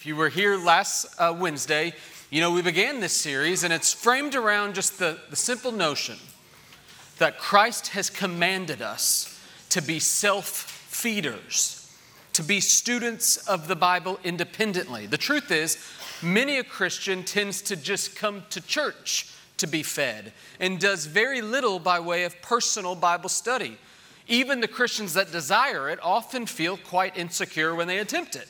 If you were here last uh, Wednesday, you know we began this series, and it's framed around just the, the simple notion that Christ has commanded us to be self feeders, to be students of the Bible independently. The truth is, many a Christian tends to just come to church to be fed and does very little by way of personal Bible study. Even the Christians that desire it often feel quite insecure when they attempt it.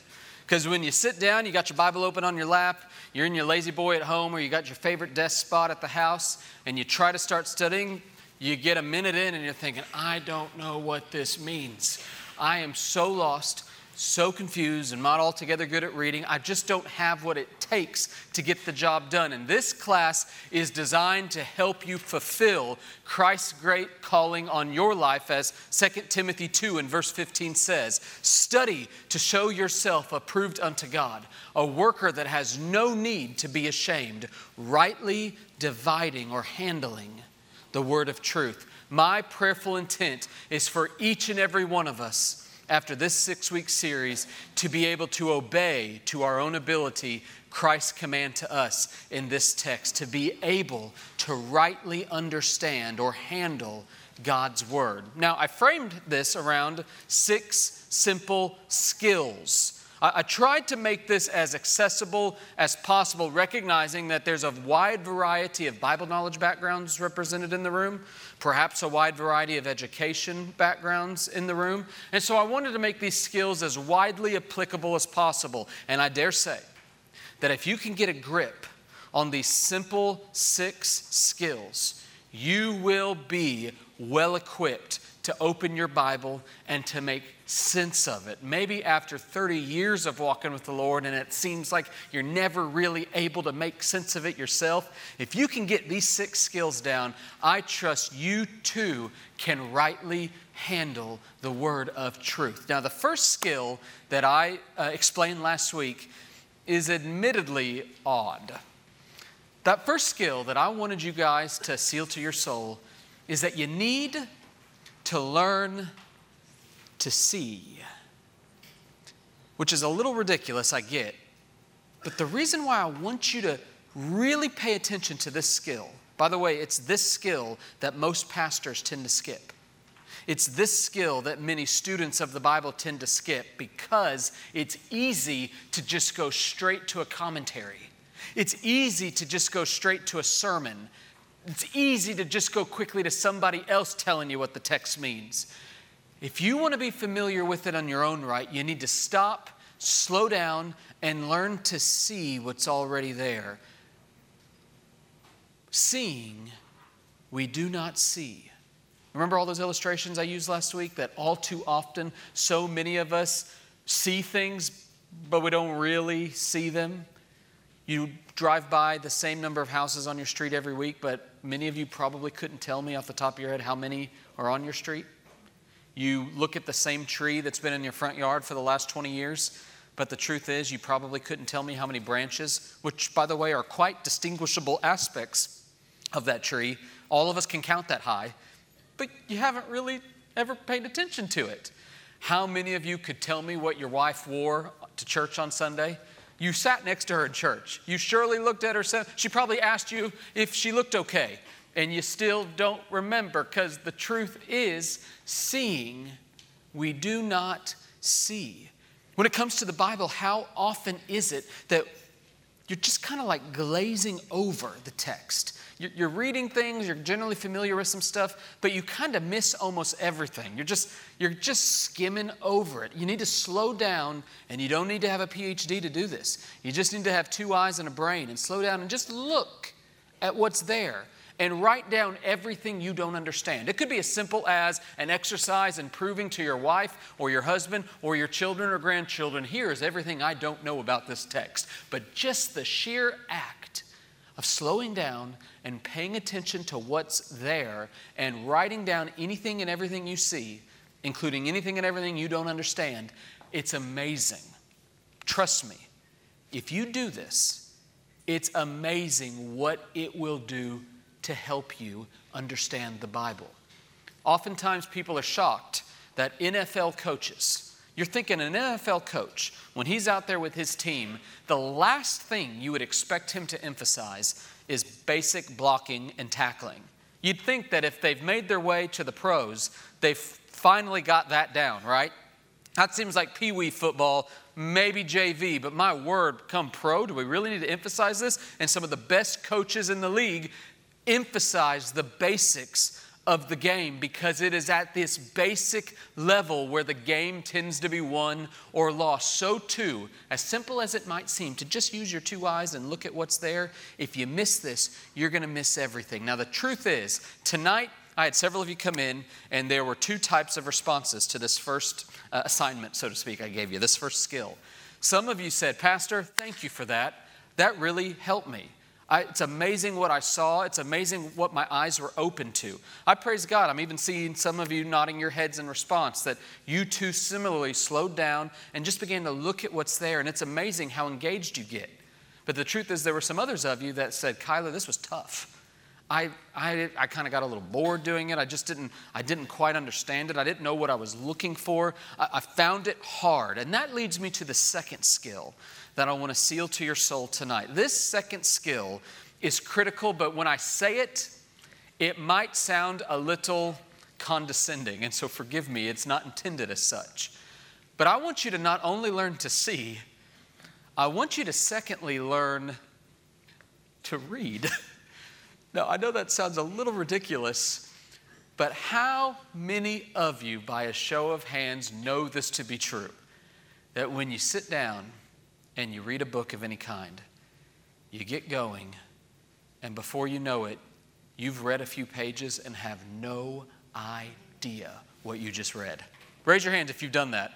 Because when you sit down, you got your Bible open on your lap, you're in your lazy boy at home, or you got your favorite desk spot at the house, and you try to start studying, you get a minute in and you're thinking, I don't know what this means. I am so lost so confused and not altogether good at reading. I just don't have what it takes to get the job done. And this class is designed to help you fulfill Christ's great calling on your life, as 2 Timothy 2 and verse 15 says Study to show yourself approved unto God, a worker that has no need to be ashamed, rightly dividing or handling the word of truth. My prayerful intent is for each and every one of us after this six week series to be able to obey to our own ability Christ's command to us in this text, to be able to rightly understand or handle God's word. Now, I framed this around six simple skills I, I tried to make this as accessible as possible, recognizing that there's a wide variety of Bible knowledge backgrounds represented in the room, perhaps a wide variety of education backgrounds in the room. And so I wanted to make these skills as widely applicable as possible. And I dare say that if you can get a grip on these simple six skills, you will be well equipped to open your Bible and to make sense of it. Maybe after 30 years of walking with the Lord and it seems like you're never really able to make sense of it yourself, if you can get these six skills down, I trust you too can rightly handle the word of truth. Now, the first skill that I uh, explained last week is admittedly odd. That first skill that I wanted you guys to seal to your soul is that you need to learn to see, which is a little ridiculous, I get. But the reason why I want you to really pay attention to this skill, by the way, it's this skill that most pastors tend to skip. It's this skill that many students of the Bible tend to skip because it's easy to just go straight to a commentary. It's easy to just go straight to a sermon it's easy to just go quickly to somebody else telling you what the text means. If you want to be familiar with it on your own right, you need to stop, slow down, and learn to see what's already there. Seeing, we do not see. Remember all those illustrations I used last week that all too often so many of us see things, but we don't really see them? You drive by the same number of houses on your street every week, but many of you probably couldn't tell me off the top of your head how many are on your street. You look at the same tree that's been in your front yard for the last 20 years, but the truth is, you probably couldn't tell me how many branches, which, by the way, are quite distinguishable aspects of that tree. All of us can count that high, but you haven't really ever paid attention to it. How many of you could tell me what your wife wore to church on Sunday? You sat next to her in church. You surely looked at her. She probably asked you if she looked okay, and you still don't remember because the truth is, seeing, we do not see. When it comes to the Bible, how often is it that you're just kind of like glazing over the text? You're reading things, you're generally familiar with some stuff, but you kind of miss almost everything. You're just, you're just skimming over it. You need to slow down, and you don't need to have a PhD to do this. You just need to have two eyes and a brain and slow down and just look at what's there and write down everything you don't understand. It could be as simple as an exercise in proving to your wife or your husband or your children or grandchildren here is everything I don't know about this text. But just the sheer act of slowing down and paying attention to what's there and writing down anything and everything you see, including anything and everything you don't understand, it's amazing. Trust me, if you do this, it's amazing what it will do to help you understand the Bible. Oftentimes, people are shocked that NFL coaches You're thinking an NFL coach, when he's out there with his team, the last thing you would expect him to emphasize is basic blocking and tackling. You'd think that if they've made their way to the pros, they've finally got that down, right? That seems like pee wee football, maybe JV, but my word, come pro, do we really need to emphasize this? And some of the best coaches in the league emphasize the basics of the game because it is at this basic level where the game tends to be won or lost. So, too, as simple as it might seem, to just use your two eyes and look at what's there, if you miss this, you're going to miss everything. Now, the truth is, tonight, I had several of you come in, and there were two types of responses to this first uh, assignment, so to speak, I gave you, this first skill. Some of you said, Pastor, thank you for that. That really helped me. I, it's amazing what I saw. It's amazing what my eyes were open to. I praise God. I'm even seeing some of you nodding your heads in response that you too similarly slowed down and just began to look at what's there. And it's amazing how engaged you get. But the truth is, there were some others of you that said, Kyler, this was tough. I, I, I kind of got a little bored doing it. I just didn't, I didn't quite understand it. I didn't know what I was looking for. I, I found it hard. And that leads me to the second skill that I want to seal to your soul tonight. This second skill is critical, but when I say it, it might sound a little condescending. And so forgive me, it's not intended as such. But I want you to not only learn to see, I want you to secondly learn to read. now, I know that sounds a little ridiculous, but how many of you, by a show of hands, know this to be true? That when you sit down and you read a book of any kind, you get going, and before you know it, you've read a few pages and have no idea what you just read. Raise your hands if you've done that.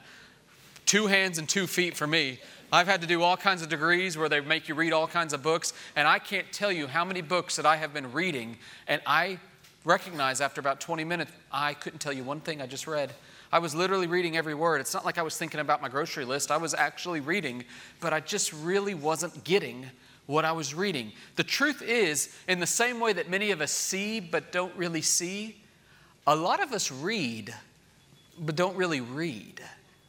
Two hands and two feet for me. I've had to do all kinds of degrees where they make you read all kinds of books, and I can't tell you how many books that I have been reading, and I recognize after about 20 minutes, I couldn't tell you one thing I just read. I was literally reading every word. It's not like I was thinking about my grocery list. I was actually reading, but I just really wasn't getting what I was reading. The truth is, in the same way that many of us see but don't really see, a lot of us read but don't really read.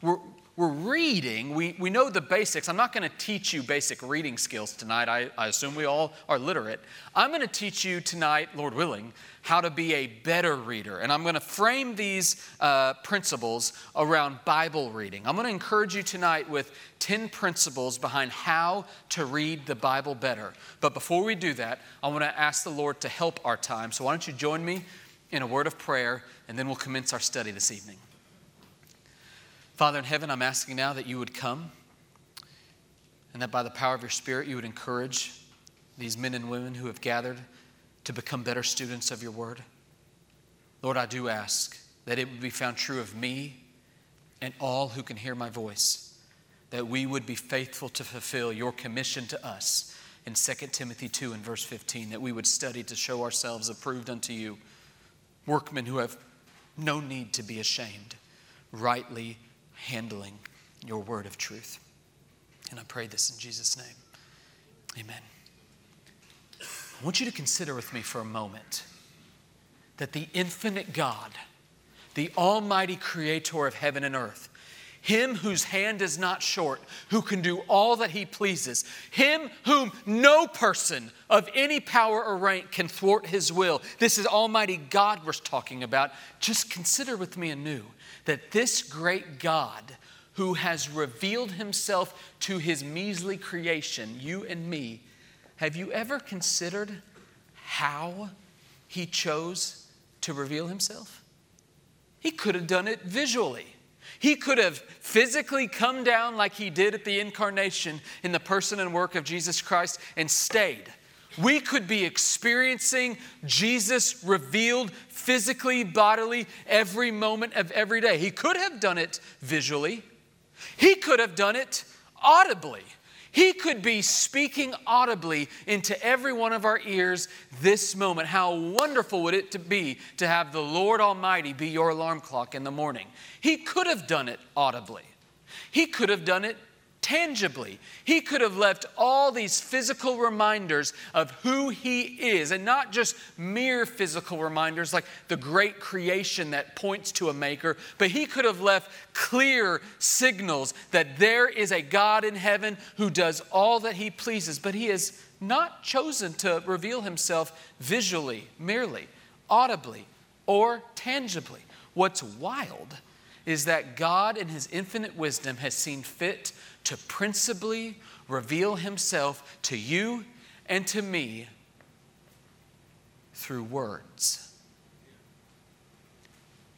We're, we're reading, we, we know the basics. I'm not going to teach you basic reading skills tonight. I, I assume we all are literate. I'm going to teach you tonight, Lord willing, how to be a better reader. And I'm going to frame these uh, principles around Bible reading. I'm going to encourage you tonight with 10 principles behind how to read the Bible better. But before we do that, I want to ask the Lord to help our time. So why don't you join me in a word of prayer, and then we'll commence our study this evening. Father in heaven, I'm asking now that you would come and that by the power of your Spirit, you would encourage these men and women who have gathered to become better students of your word. Lord, I do ask that it would be found true of me and all who can hear my voice, that we would be faithful to fulfill your commission to us in 2 Timothy 2 and verse 15, that we would study to show ourselves approved unto you, workmen who have no need to be ashamed, rightly handling your word of truth. And I pray this in Jesus' name. Amen. I want you to consider with me for a moment that the infinite God, the almighty creator of heaven and earth, him whose hand is not short, who can do all that he pleases, him whom no person of any power or rank can thwart his will. This is Almighty God we're talking about. Just consider with me anew that this great God who has revealed himself to his measly creation, you and me, have you ever considered how he chose to reveal himself? He could have done it visually. He could have physically come down like he did at the incarnation in the person and work of Jesus Christ and stayed. We could be experiencing Jesus revealed physically, bodily, every moment of every day. He could have done it visually, he could have done it audibly. He could be speaking audibly into every one of our ears this moment. How wonderful would it to be to have the Lord Almighty be your alarm clock in the morning? He could have done it audibly. He could have done it tangibly. He could have left all these physical reminders of who He is, and not just mere physical reminders like the great creation that points to a Maker, but He could have left clear signals that there is a God in heaven who does all that He pleases, but He has not chosen to reveal Himself visually, merely, audibly, or tangibly. What's wild is that God, in His infinite wisdom, has seen fit to principally reveal Himself to you and to me through words,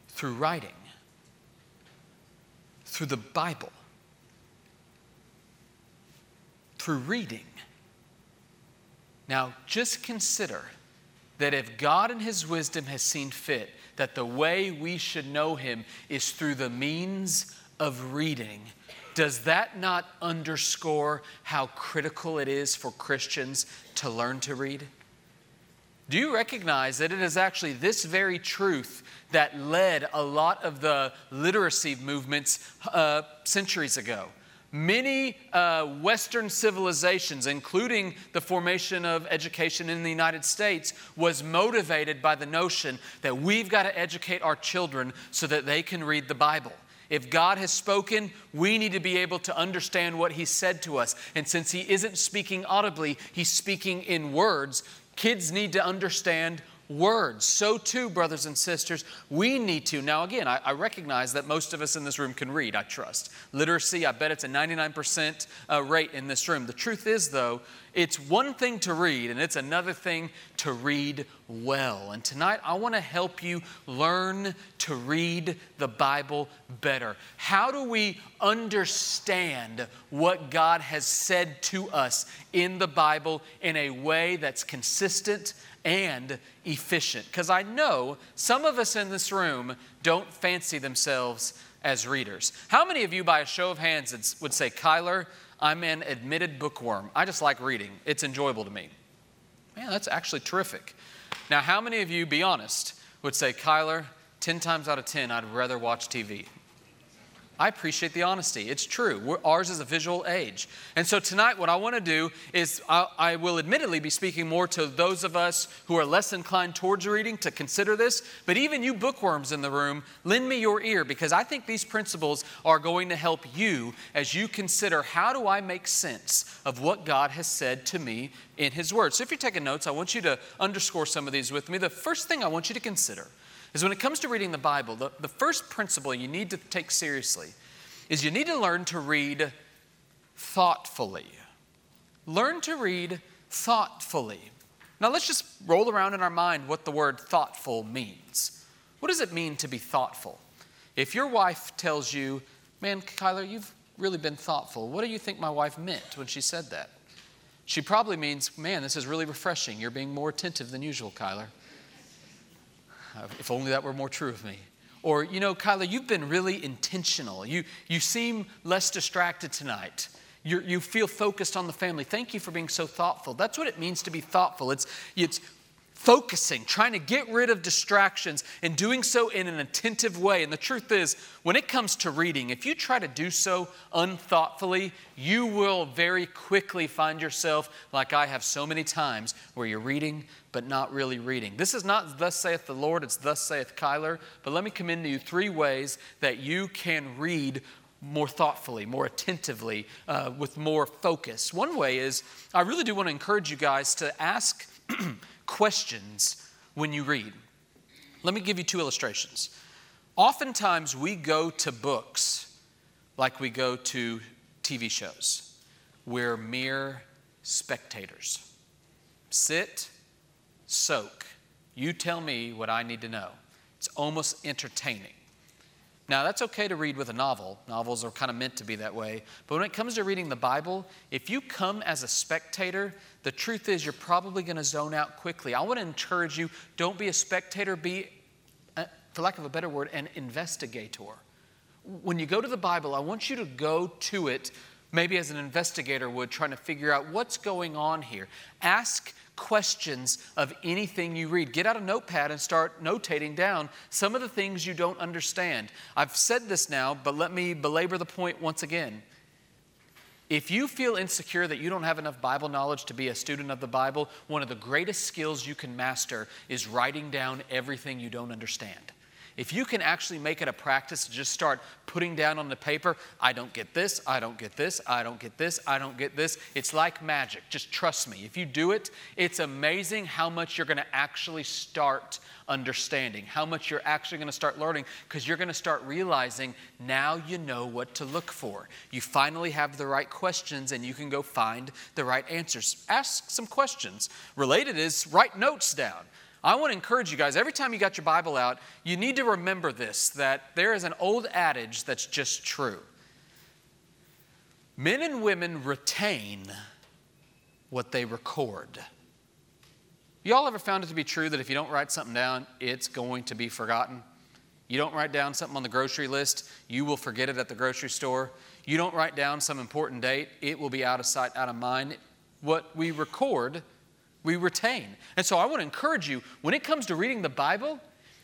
through writing, through the Bible, through reading. Now, just consider that if God in His wisdom has seen fit that the way we should know Him is through the means of reading, does that not underscore how critical it is for Christians to learn to read? Do you recognize that it is actually this very truth that led a lot of the literacy movements uh, centuries ago? Many uh, Western civilizations, including the formation of education in the United States, was motivated by the notion that we've got to educate our children so that they can read the Bible. If God has spoken, we need to be able to understand what He said to us. And since He isn't speaking audibly, He's speaking in words, kids need to understand words. So, too, brothers and sisters, we need to. Now, again, I, I, recognize that most of us in this room can read, I trust. Literacy, I bet it's a 99% uh, rate in this room. The truth is, though, it's one thing to read, and it's another thing to read well. And tonight, I want to help you learn to read the Bible better. How do we understand what God has said to us in the Bible in a way that's consistent and efficient. Because I know some of us in this room don't fancy themselves as readers. How many of you, by a show of hands, would say, Kyler, I'm an admitted bookworm? I just like reading, it's enjoyable to me. Man, that's actually terrific. Now, how many of you, be honest, would say, Kyler, 10 times out of 10, I'd rather watch TV? I appreciate the honesty. It's true. We're, ours is a visual age. And so tonight, what I want to do is I, I, will admittedly be speaking more to those of us who are less inclined towards reading to consider this. But even you bookworms in the room, lend me your ear because I think these principles are going to help you as you consider how do I make sense of what God has said to me in His Word. So if you're taking notes, I want you to underscore some of these with me. The first thing I want you to consider is when it comes to reading the Bible, the, the first principle you need to take seriously is you need to learn to read thoughtfully. Learn to read thoughtfully. Now, let's just roll around in our mind what the word thoughtful means. What does it mean to be thoughtful? If your wife tells you, Man, Kyler, you've really been thoughtful, what do you think my wife meant when she said that? She probably means, Man, this is really refreshing. You're being more attentive than usual, Kyler. If only that were more true of me. Or, you know, Kyler, you've been really intentional. You, you seem less distracted tonight. you you feel focused on the family. Thank you for being so thoughtful. That's what it means to be thoughtful. It's, it's focusing, trying to get rid of distractions, and doing so in an attentive way. And the truth is, when it comes to reading, if you try to do so unthoughtfully, you will very quickly find yourself, like I have so many times, where you're reading but not really reading. This is not thus saith the Lord, it's thus saith Kyler, but let me commend to you three ways that you can read more thoughtfully, more attentively, uh, with more focus. One way is I really do want to encourage you guys to ask questions when you read. Let me give you two illustrations. Oftentimes, we go to books like we go to TV shows. We're mere spectators. Sit, soak. You tell me what I need to know. It's almost entertaining. Now, that's okay to read with a novel. Novels are kind of meant to be that way. But when it comes to reading the Bible, if you come as a spectator, the truth is you're probably going to zone out quickly. I want to encourage you don't be a spectator, be, for lack of a better word, an investigator. When you go to the Bible, I want you to go to it maybe as an investigator would, trying to figure out what's going on here. Ask questions of anything you read. Get out a notepad and start notating down some of the things you don't understand. I've said this now, but let me belabor the point once again. If you feel insecure that you don't have enough Bible knowledge to be a student of the Bible, one of the greatest skills you can master is writing down everything you don't understand. If you can actually make it a practice to just start putting down on the paper, I don't get this, I don't get this, I don't get this, I don't get this, it's like magic. Just trust me. If you do it, it's amazing how much you're going to actually start understanding, how much you're actually going to start learning, because you're going to start realizing now you know what to look for. You finally have the right questions and you can go find the right answers. Ask some questions. Related is write notes down. I want to encourage you guys, every time you got your Bible out, you need to remember this that there is an old adage that's just true. Men and women retain what they record. Y'all ever found it to be true that if you don't write something down, it's going to be forgotten? You don't write down something on the grocery list, you will forget it at the grocery store. You don't write down some important date, it will be out of sight, out of mind. What we record we retain. And so I want to encourage you when it comes to reading the Bible,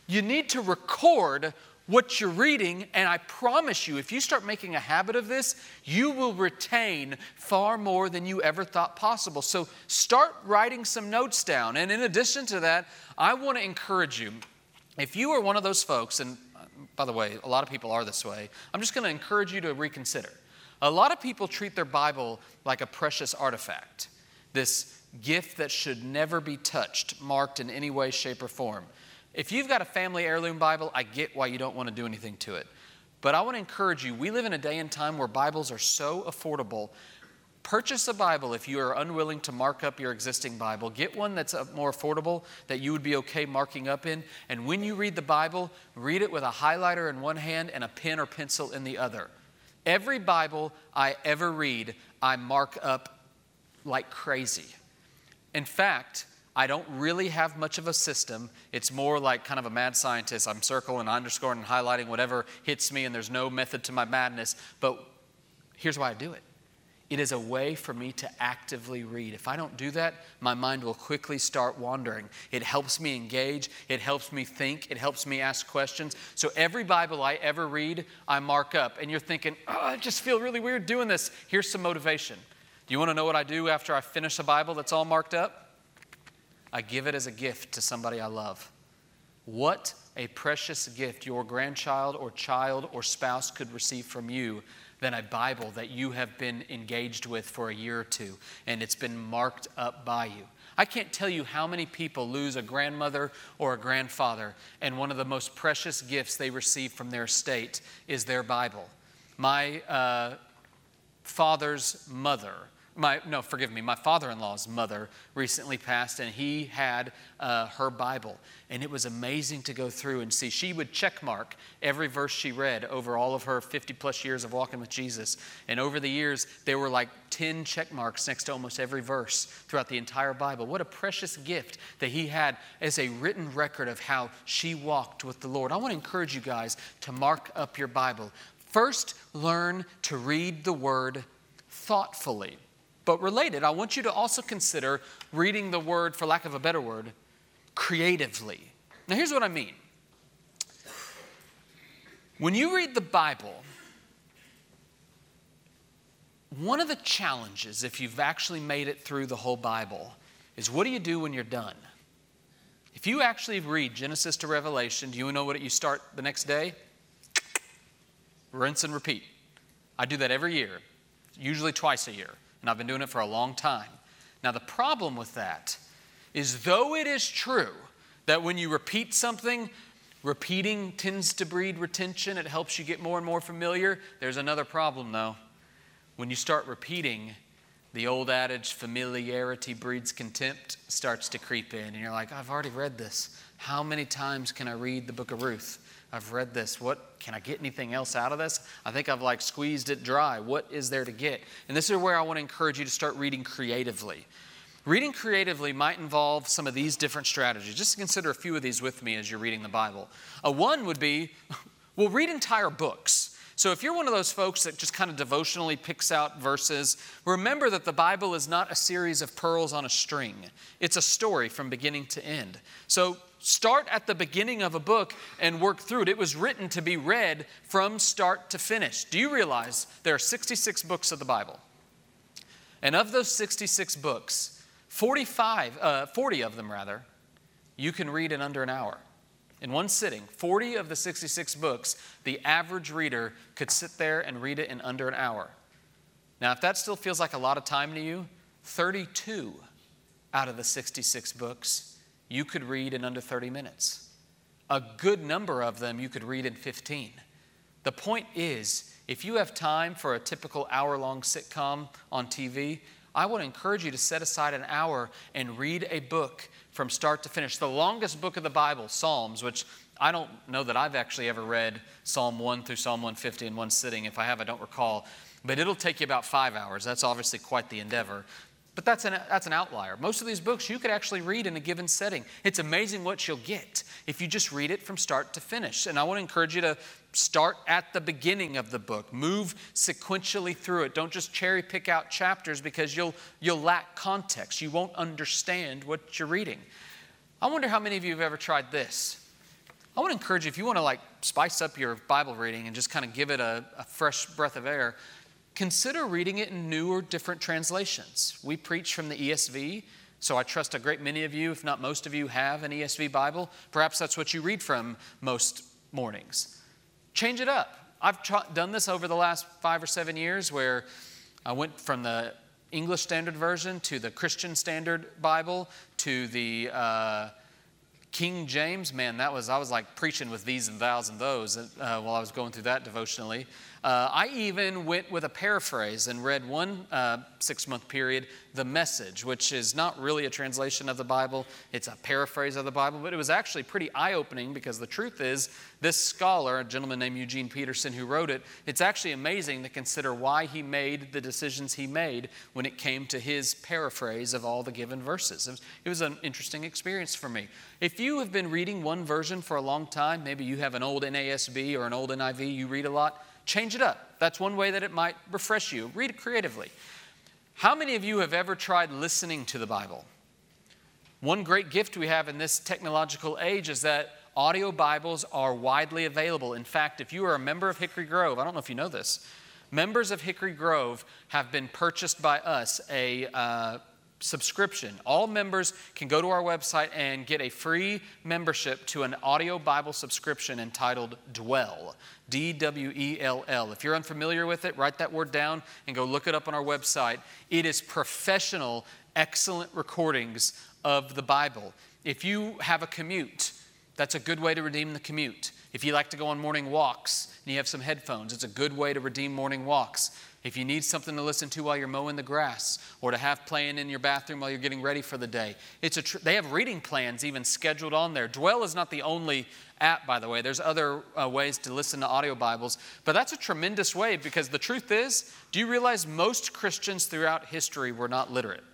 you need to record what you're reading, and I promise you, if you start making a habit of this, you will retain far more than you ever thought possible. So start writing some notes down. And in addition to that, I want to encourage you if you are one of those folks, and uh, by the way, a lot of people are this way, I'm just going to encourage you to reconsider. A lot of people treat their Bible like a precious artifact, this gift that should never be touched, marked in any way, shape, or form. If you've got a family heirloom Bible, I get why you don't want to do anything to it. But I want to encourage you, we live in a day and time where Bibles are so affordable. Purchase a Bible if you are unwilling to mark up your existing Bible. Get one that's uh, more affordable that you would be okay marking up in. And when you read the Bible, read it with a highlighter in one hand and a pen or pencil in the other. Every Bible I ever read, I mark up like crazy. In fact, I don't really have much of a system. It's more like kind of a mad scientist. I'm circling, underscoring, and highlighting whatever hits me, and there's no method to my madness. But here's why I do it it is a way for me to actively read. If I don't do that, my mind will quickly start wandering. It helps me engage, it helps me think, it helps me ask questions. So every Bible I ever read, I mark up. And you're thinking, oh, I just feel really weird doing this. Here's some motivation. Do you want to know what I do after I finish a Bible that's all marked up? I give it as a gift to somebody I love. What a precious gift your grandchild or child or spouse could receive from you than a Bible that you have been engaged with for a year or two and it's been marked up by you. I can't tell you how many people lose a grandmother or a grandfather, and one of the most precious gifts they receive from their estate is their Bible. My uh, father's mother my no forgive me my father-in-law's mother recently passed and he had uh, her bible. And it was amazing to go through and see. She would check mark every verse she read over all of her 50 plus years of walking with jesus. And over the years there were like 10 check marks next to almost every verse throughout the entire bible. What a precious gift that he had as a written record of how she walked with the lord. I want to encourage you guys to mark up your bible. First learn to read the word thoughtfully but related, I want you to also consider reading the word, for lack of a better word, creatively. Now, here's what I mean. When you read the Bible, one of the challenges, if you've actually made it through the whole Bible, is what do you do when you're done? If you actually read Genesis to Revelation, do you know what you start the next day? Rinse and repeat. I do that every year, usually twice a year and I've been doing it for a long time. Now, the problem with that is though it is true that when you repeat something, repeating tends to breed retention, it helps you get more and more familiar. There's another problem though. When you start repeating, the old adage, familiarity breeds contempt, starts to creep in. And you're like, I've already read this. How many times can I read the book of Ruth? I've read this. What can I get anything else out of this? I think I've like squeezed it dry. What is there to get? And this is where I want to encourage you to start reading creatively. Reading creatively might involve some of these different strategies. Just consider a few of these with me as you're reading the Bible. A one would be, well, read entire books. So if you're one of those folks that just kind of devotionally picks out verses, remember that the Bible is not a series of pearls on a string. It's a story from beginning to end. So start at the beginning of a book and work through it. It was written to be read from start to finish. Do you realize there are 66 books of the Bible? And of those 66 books, 45, uh, 40 of them rather, you can read in under an hour. In one sitting, 40 of the 66 books, the average reader could sit there and read it in under an hour. Now, if that still feels like a lot of time to you, 32 out of the 66 books you could read in under 30 minutes. A good number of them you could read in 15. The point is, if you have time for a typical hour long sitcom on TV, I would encourage you to set aside an hour and read a book from start to finish. The longest book of the Bible, Psalms, which I don't know that I've actually ever read Psalm 1 through Psalm 150 in one sitting. If I have, I don't recall. But it'll take you about five hours. That's obviously quite the endeavor. But that's an, that's an outlier. Most of these books you could actually read in a given setting. It's amazing what you'll get if you just read it from start to finish. And I want to encourage you to start at the beginning of the book, move sequentially through it. Don't just cherry pick out chapters because you'll, you'll lack context. You won't understand what you're reading. I wonder how many of you have ever tried this. I want to encourage you, if you want to like spice up your Bible reading and just kind of give it a, a fresh breath of air, consider reading it in new or different translations. We preach from the ESV, so I trust a great many of you, if not most of you, have an ESV Bible. Perhaps that's what you read from most mornings. Change it up. I've done this over the last five or seven years where I went from the English Standard Version to the Christian Standard Bible to the uh, King James. Man, that was, I was like preaching with these and thous and those uh, while I was going through that devotionally. Uh, I even went with a paraphrase and read one uh, six month period, The Message, which is not really a translation of the Bible. It's a paraphrase of the Bible, but it was actually pretty eye opening because the truth is, this scholar, a gentleman named Eugene Peterson who wrote it, it's actually amazing to consider why he made the decisions he made when it came to his paraphrase of all the given verses. It was, it was an interesting experience for me. If you have been reading one version for a long time, maybe you have an old NASB or an old NIV you read a lot, change it up. That's one way that it might refresh you. Read it creatively. How many of you have ever tried listening to the Bible? One great gift we have in this technological age is that audio Bibles are widely available. In fact, if you are a member of Hickory Grove, I don't know if you know this, members of Hickory Grove have been purchased by us a uh, subscription. All members can go to our website and get a free membership to an audio Bible subscription entitled Dwell. D W E L L. If you're unfamiliar with it, write that word down and go look it up on our website. It is professional, excellent recordings of the Bible. If you have a commute, that's a good way to redeem the commute. If you like to go on morning walks and you have some headphones, it's a good way to redeem morning walks. If you need something to listen to while you're mowing the grass or to have playing in your bathroom while you're getting ready for the day, it's a tr- they have reading plans even scheduled on there. Dwell is not the only app, by the way. There's other uh, ways to listen to audio Bibles, but that's a tremendous way because the truth is, do you realize most Christians throughout history were not literate?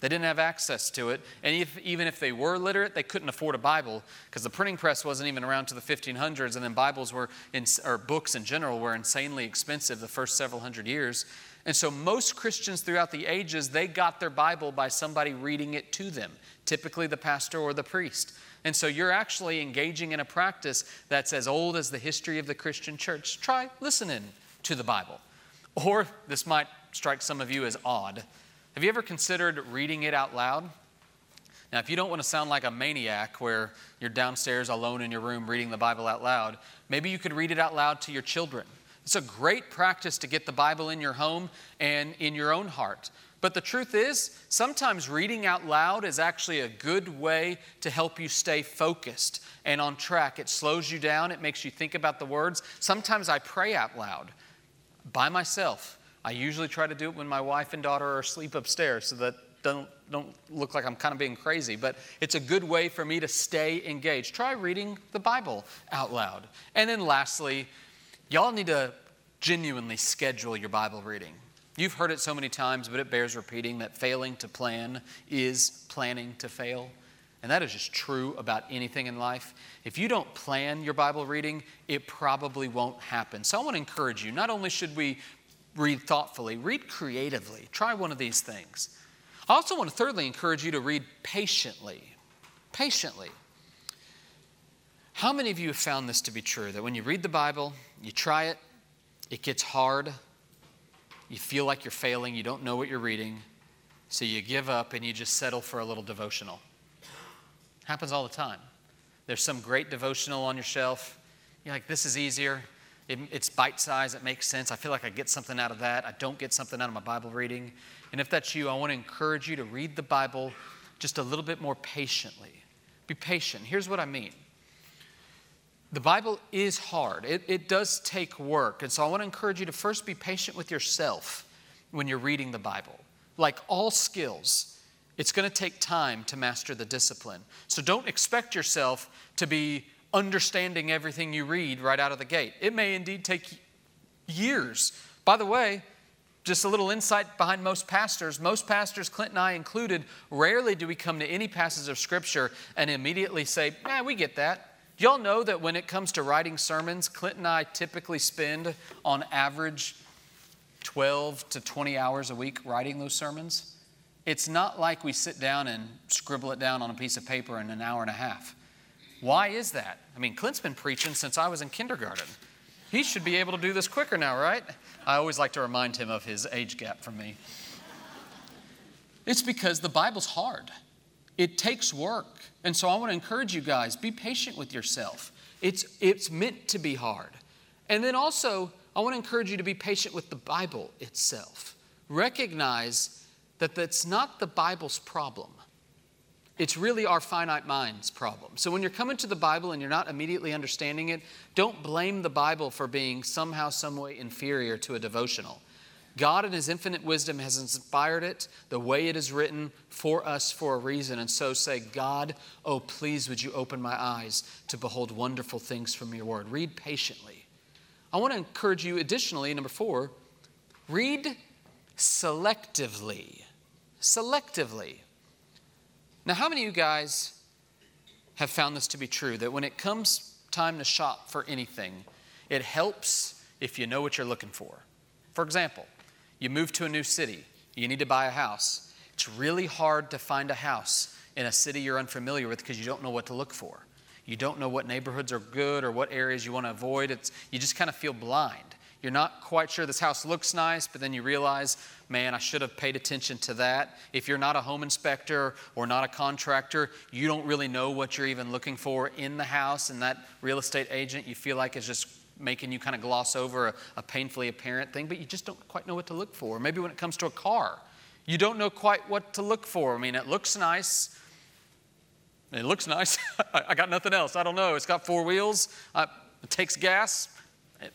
They didn't have access to it. And if, even if they were literate, they couldn't afford a Bible because the printing press wasn't even around to the 1500s. And then Bibles were, in, or books in general, were insanely expensive the first several hundred years. And so most Christians throughout the ages, they got their Bible by somebody reading it to them, typically the pastor or the priest. And so you're actually engaging in a practice that's as old as the history of the Christian church. Try listening to the Bible. Or this might strike some of you as odd. Have you ever considered reading it out loud? Now, if you don't want to sound like a maniac where you're downstairs alone in your room reading the Bible out loud, maybe you could read it out loud to your children. It's a great practice to get the Bible in your home and in your own heart. But the truth is, sometimes reading out loud is actually a good way to help you stay focused and on track. It slows you down, it makes you think about the words. Sometimes I pray out loud by myself I usually try to do it when my wife and daughter are asleep upstairs so that don't don't look like I'm kind of being crazy, but it's a good way for me to stay engaged. Try reading the Bible out loud. And then lastly, y'all need to genuinely schedule your Bible reading. You've heard it so many times, but it bears repeating that failing to plan is planning to fail. And that is just true about anything in life. If you don't plan your Bible reading, it probably won't happen. So I want to encourage you not only should we read thoughtfully, read creatively. Try one of these things. I also want to thirdly encourage you to read patiently. Patiently. How many of you have found this to be true? That when you read the Bible, you try it, it gets hard, you feel like you're failing, you don't know what you're reading, so you give up and you just settle for a little devotional. Happens all the time. There's some great devotional on your shelf. You're like, this is easier. It, it's bite size. It makes sense. I feel like I get something out of that. I don't get something out of my Bible reading. And if that's you, I want to encourage you to read the Bible just a little bit more patiently. Be patient. Here's what I mean the Bible is hard, it, it does take work. And so I want to encourage you to first be patient with yourself when you're reading the Bible. Like all skills, it's going to take time to master the discipline. So don't expect yourself to be understanding everything you read right out of the gate. It may indeed take years. By the way, just a little insight behind most pastors. Most pastors, Clint and I included, rarely do we come to any passage of Scripture and immediately say, "Yeah, we get that. Y'all know that when it comes to writing sermons, Clint and I typically spend on average 12 to 20 hours a week writing those sermons. It's not like we sit down and scribble it down on a piece of paper in an hour and a half. Why is that? I mean, Clint's been preaching since I was in kindergarten. He should be able to do this quicker now, right? I always like to remind him of his age gap from me. It's because the Bible's hard. It takes work. And so I want to encourage you guys be patient with yourself. It's, it's meant to be hard. And then also, I want to encourage you to be patient with the Bible itself. Recognize that that's not the Bible's problem. It's really our finite mind's problem. So when you're coming to the Bible and you're not immediately understanding it, don't blame the Bible for being somehow, some way inferior to a devotional. God, in His infinite wisdom, has inspired it the way it is written for us for a reason. And so say, God, oh, please, would you open my eyes to behold wonderful things from your word? Read patiently. I want to encourage you, additionally, number four, read selectively. Selectively. Now, how many of you guys have found this to be true that when it comes time to shop for anything, it helps if you know what you're looking for? For example, you move to a new city, you need to buy a house. It's really hard to find a house in a city you're unfamiliar with because you don't know what to look for. You don't know what neighborhoods are good or what areas you want to avoid. It's, you just kind of feel blind. You're not quite sure this house looks nice, but then you realize, man, I should have paid attention to that. If you're not a home inspector or not a contractor, you don't really know what you're even looking for in the house, and that real estate agent you feel like is just making you kind of gloss over a, a, painfully apparent thing, but you just don't quite know what to look for. Maybe when it comes to a car, you don't know quite what to look for. I mean, it looks nice. It looks nice. I got nothing else. I don't know. It's got four wheels. It takes gas.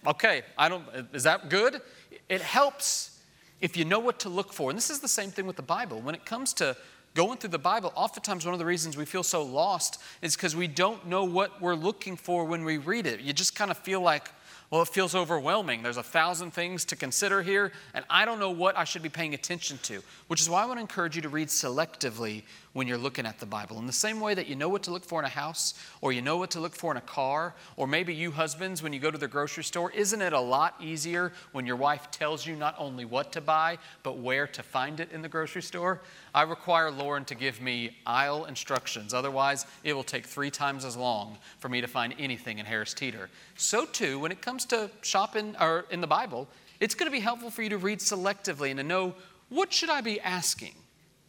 Okay, I don't. Is that good? It helps if you know what to look for. And this is the same thing with the Bible. When it comes to going through the Bible, oftentimes one of the reasons we feel so lost is because we don't know what we're looking for when we read it. You just kind of feel like, well, it feels overwhelming. There's a thousand things to consider here, and I don't know what I should be paying attention to, which is why I want to encourage you to read selectively when you're looking at the Bible. In the same way that you know what to look for in a house, or you know what to look for in a car, or maybe you husbands, when you go to the grocery store, isn't it a lot easier when your wife tells you not only what to buy, but where to find it in the grocery store? I require Lauren to give me aisle instructions. Otherwise, it will take three times as long for me to find anything in Harris Teeter. So, too, when it comes to shopping or in the Bible, it's going to be helpful for you to read selectively and to know what should I be asking?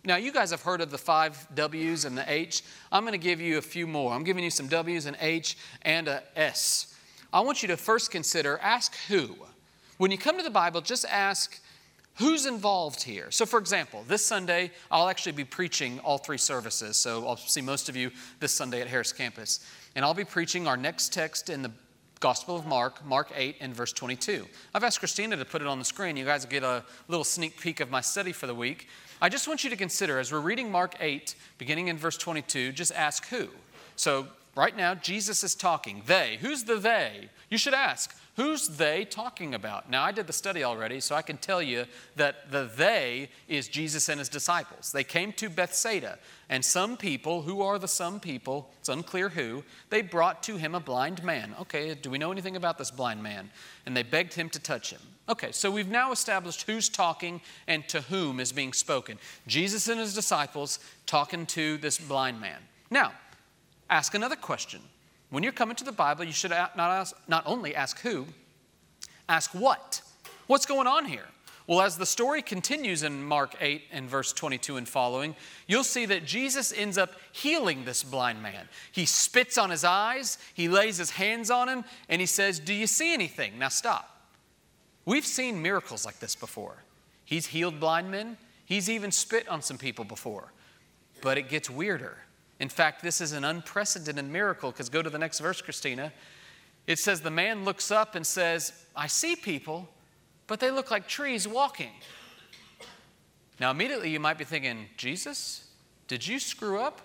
Now, you guys have heard of the five W's and the H. I'm going to give you a few more. I'm giving you some W's and H and a S. I want you to first consider ask who. When you come to the Bible, just ask who's involved here. So, for example, this Sunday, I'll actually be preaching all three services. So, I'll see most of you this Sunday at Harris Campus. And I'll be preaching our next text in the Gospel of Mark, Mark 8 and verse 22. I've asked Christina to put it on the screen. You guys get a little sneak peek of my study for the week. I just want you to consider, as we're reading Mark 8, beginning in verse 22, just ask who. So, right now, Jesus is talking. They. Who's the they? You should ask, who's they talking about? Now, I did the study already, so I can tell you that the they is Jesus and his disciples. They came to Bethsaida, and some people, who are the some people, it's unclear who, they brought to him a blind man. Okay, do we know anything about this blind man? And they begged him to touch him. Okay, so we've now established who's talking and to whom is being spoken. Jesus and his disciples talking to this blind man. Now, ask another question. When you're coming to the Bible, you should not, ask, not only ask who, ask what. What's going on here? Well, as the story continues in Mark 8 and verse 22 and following, you'll see that Jesus ends up healing this blind man. He spits on his eyes, he lays his hands on him, and he says, Do you see anything? Now stop. We've seen miracles like this before. He's healed blind men, he's even spit on some people before. But it gets weirder. In fact, this is an unprecedented miracle because go to the next verse, Christina. It says, The man looks up and says, I see people but they look like trees walking. Now, immediately you might be thinking, Jesus, did you screw up?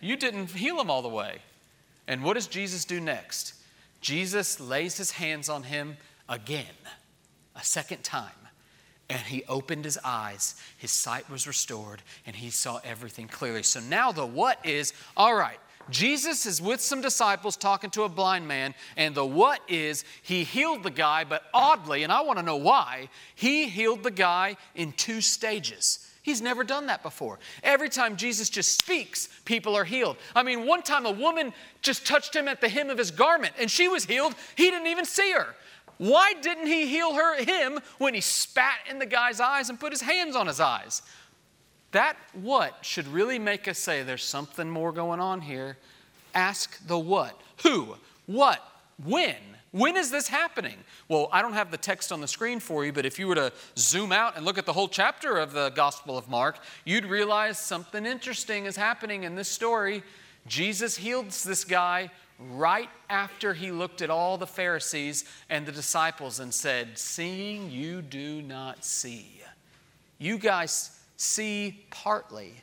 You didn't heal him all the way. And what does Jesus do next? Jesus lays his hands on him again, a second time. And he opened his eyes, his sight was restored, and he saw everything clearly. So now the what is all right, Jesus is with some disciples talking to a blind man, and the what is he healed the guy, but oddly, and I want to know why, he healed the guy in two stages. He's never done that before. Every time Jesus just speaks, people are healed. I mean, one time a woman just touched him at the hem of his garment and she was healed. He didn't even see her. Why didn't he heal her him when he spat in the guy's eyes and put his hands on his eyes? That what should really make us say there's something more going on here. Ask the what. Who? What? When? When is this happening? Well, I don't have the text on the screen for you, but if you were to zoom out and look at the whole chapter of the Gospel of Mark, you'd realize something interesting is happening in this story. Jesus heals this guy right after he looked at all the Pharisees and the disciples and said, Seeing you do not see. You guys see partly,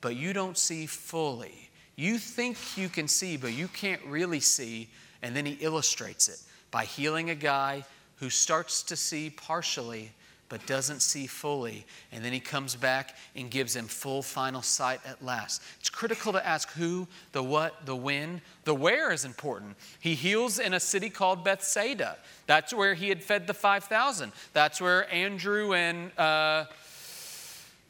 but you don't see fully. You think you can see, but you can't really see. And then he illustrates it by healing a guy who starts to see partially but doesn't see fully. And then he comes back and gives him full final sight at last. It's critical to ask who, the what, the when. The where is important. He heals in a city called Bethsaida. That's where he had fed the 5,000. That's where Andrew and. Uh,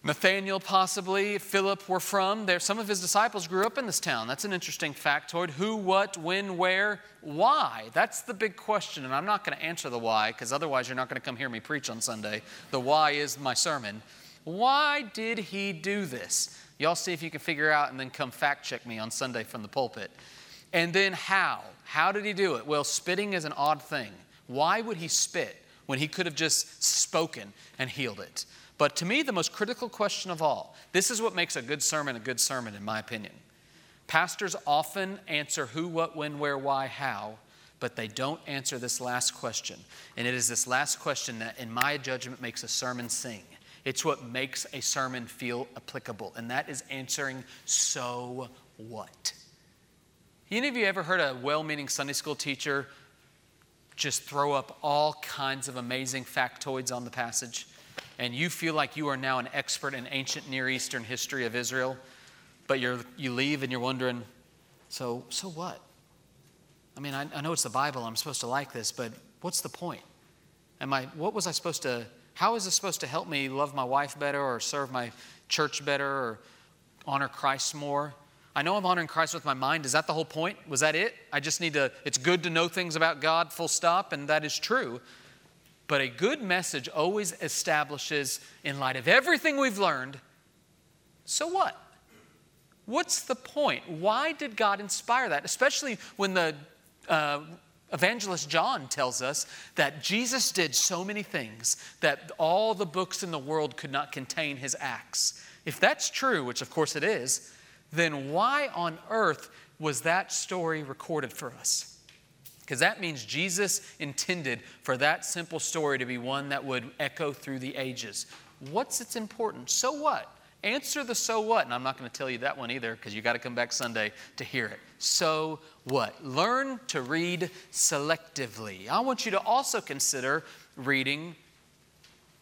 Nathaniel, possibly, Philip were from. There, some of his disciples grew up in this town. That's an interesting factoid. Who, what, when, where, why? That's the big question. And I'm not going to answer the why because otherwise you're not going to come hear me preach on Sunday. The why is my sermon. Why did he do this? Y'all see if you can figure out and then come fact check me on Sunday from the pulpit. And then how? How did he do it? Well, spitting is an odd thing. Why would he spit when he could have just spoken and healed it? But to me, the most critical question of all this is what makes a good sermon a good sermon, in my opinion. Pastors often answer who, what, when, where, why, how, but they don't answer this last question. And it is this last question that, in my judgment, makes a sermon sing. It's what makes a sermon feel applicable, and that is answering, so what? Any of you ever heard a well meaning Sunday school teacher just throw up all kinds of amazing factoids on the passage? And you feel like you are now an expert in ancient Near Eastern history of Israel, but you're, you leave and you're wondering, so, so what? I mean, I, I know it's the Bible, I'm supposed to like this, but what's the point? Am I, what was I supposed to, how is this supposed to help me love my wife better or serve my church better or honor Christ more? I know I'm honoring Christ with my mind. Is that the whole point? Was that it? I just need to, it's good to know things about God, full stop, and that is true. But a good message always establishes, in light of everything we've learned, so what? What's the point? Why did God inspire that? Especially when the uh, evangelist John tells us that Jesus did so many things that all the books in the world could not contain his acts. If that's true, which of course it is, then why on earth was that story recorded for us? Because that means Jesus intended for that simple story to be one that would echo through the ages. What's its importance? So what? Answer the so what. And I'm not going to tell you that one either because you got to come back Sunday to hear it. So what? Learn to read selectively. I want you to also consider reading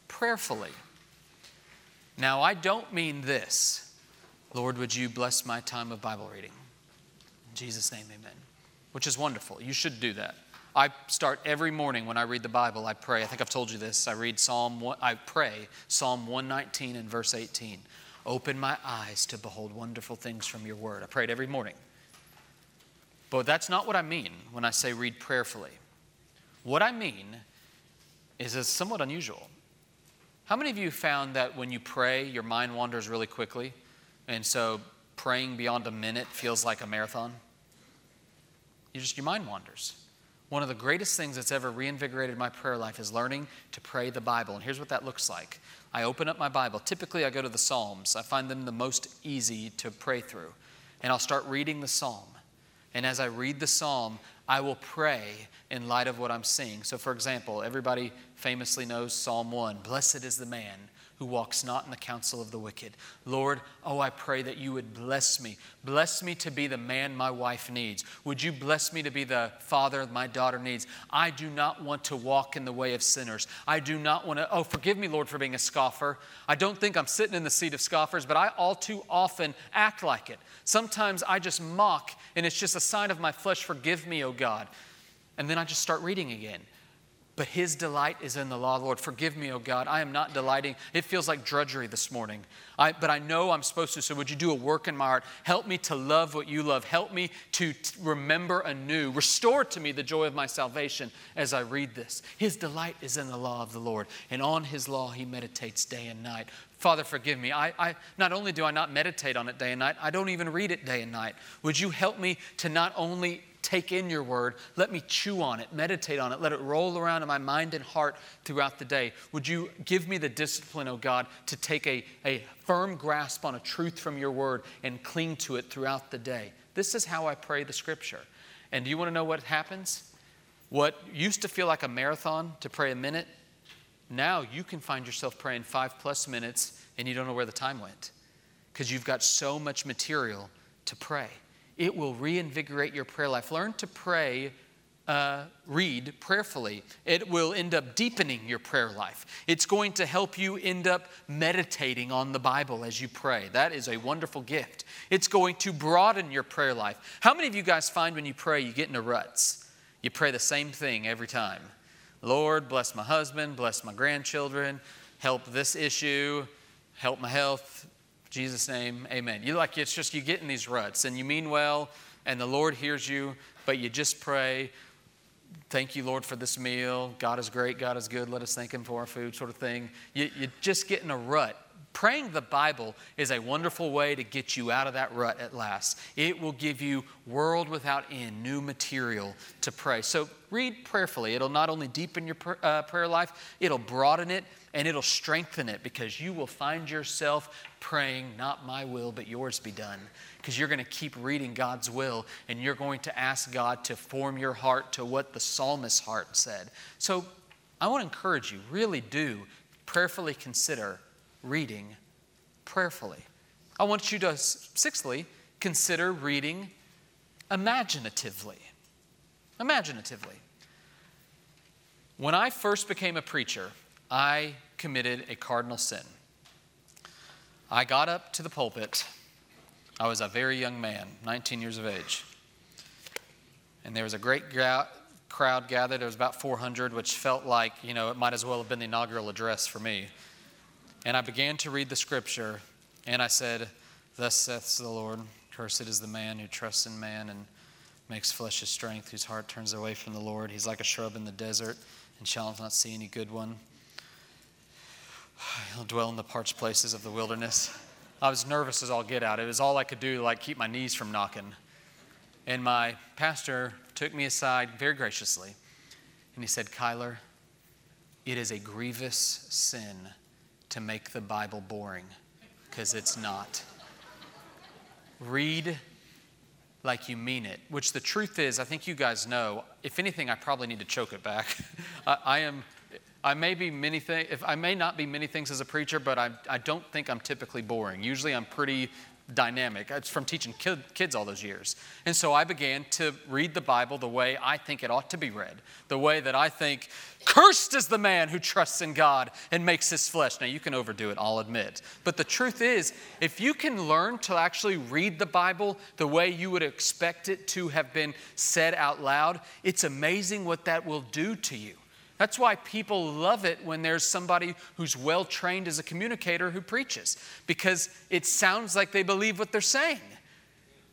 prayerfully. Now, I don't mean this. Lord, would you bless my time of Bible reading? In Jesus' name, amen which is wonderful. You should do that. I start every morning when I read the Bible, I pray. I think I've told you this. I read Psalm, I pray Psalm 119 and verse 18. Open my eyes to behold wonderful things from your word. I pray it every morning. But that's not what I mean when I say read prayerfully. What I mean is it's somewhat unusual. How many of you found that when you pray, your mind wanders really quickly? And so praying beyond a minute feels like a marathon? You just, your mind wanders. One of the greatest things that's ever reinvigorated my prayer life is learning to pray the Bible. And here's what that looks like I open up my Bible. Typically, I go to the Psalms, I find them the most easy to pray through. And I'll start reading the Psalm. And as I read the Psalm, I will pray in light of what I'm seeing. So, for example, everybody famously knows Psalm 1 Blessed is the man who walks not in the counsel of the wicked. Lord, oh, I pray that you would bless me. Bless me to be the man my wife needs. Would you bless me to be the father my daughter needs? I do not want to walk in the way of sinners. I do not want to, oh, forgive me, Lord, for being a scoffer. I don't think I'm sitting in the seat of scoffers, but I all too often act like it. Sometimes I just mock, and it's just a sign of my flesh. Forgive me, oh God. And then I just start reading again. But his delight is in the law, Lord. Forgive me, oh God. I am not delighting. It feels like drudgery this morning. I, but I know I'm supposed to. So would you do a work in my heart? Help me to love what you love. Help me to t- remember anew. Restore to me the joy of my salvation as I read this. His delight is in the law of the Lord, and on his law he meditates day and night. Father, forgive me. I, I, not only do I not meditate on it day and night, I don't even read it day and night. Would you help me to not only take in your word. Let me chew on it, meditate on it, let it roll around in my mind and heart throughout the day. Would you give me the discipline, oh God, to take a, a firm grasp on a truth from your word and cling to it throughout the day? This is how I pray the scripture. And do you want to know what happens? What used to feel like a marathon to pray a minute, now you can find yourself praying five plus minutes and you don't know where the time went because you've got so much material to pray it will reinvigorate your prayer life. Learn to pray, uh, read prayerfully. It will end up deepening your prayer life. It's going to help you end up meditating on the Bible as you pray. That is a wonderful gift. It's going to broaden your prayer life. How many of you guys find when you pray you get into ruts? You pray the same thing every time. Lord, bless my husband, bless my grandchildren, help this issue, help my health, Jesus' name, amen. You like it's just you get in these ruts and you mean well and the Lord hears you, but you just pray, thank you, Lord, for this meal. God is great, God is good, let us thank Him for our food, sort of thing. You, you just get in a rut. Praying the Bible is a wonderful way to get you out of that rut at last. It will give you world without end, new material to pray. So read prayerfully. It'll not only deepen your uh, prayer life, it'll broaden it and it'll strengthen it because you will find yourself praying, Not my will, but yours be done. Because you're going to keep reading God's will and you're going to ask God to form your heart to what the psalmist's heart said. So I want to encourage you, really do prayerfully consider reading prayerfully. I want you to, sixthly, consider reading imaginatively. Imaginatively. When I first became a preacher, I committed a cardinal sin. I got up to the pulpit. I was a very young man, 19 years of age. And there was a great ga- crowd gathered. There was about 400, which felt like, you know, it might as well have been the inaugural address for me. And I began to read the scripture, and I said, Thus saith the Lord, cursed is the man who trusts in man and makes flesh his strength, whose heart turns away from the Lord. He's like a shrub in the desert and shall not see any good one. He'll dwell in the parched places of the wilderness. I was nervous as all get out. It was all I could do to like keep my knees from knocking. And my pastor took me aside very graciously and he said, Kyler, it is a grievous sin to make the Bible boring because it's not. Read like you mean it, which the truth is, I think you guys know, if anything, I probably need to choke it back. I, I, am I may be many things, if I may not be many things as a preacher, but I, I don't think I'm typically boring. Usually I'm pretty dynamic. It's from teaching kid, kids all those years. And so I began to read the Bible the way I think it ought to be read, the way that I think, cursed is the man who trusts in God and makes his flesh. Now, you can overdo it, I'll admit. But the truth is, if you can learn to actually read the Bible the way you would expect it to have been said out loud, it's amazing what that will do to you. That's why people love it when there's somebody who's well trained as a communicator who preaches, because it sounds like they believe what they're saying.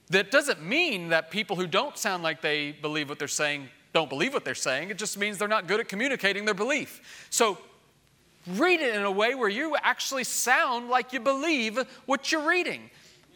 That doesn't mean that people who don't sound like they believe what they're saying don't believe what they're saying. It just means they're not good at communicating their belief. So read it in a way where you actually sound like you believe what you're reading.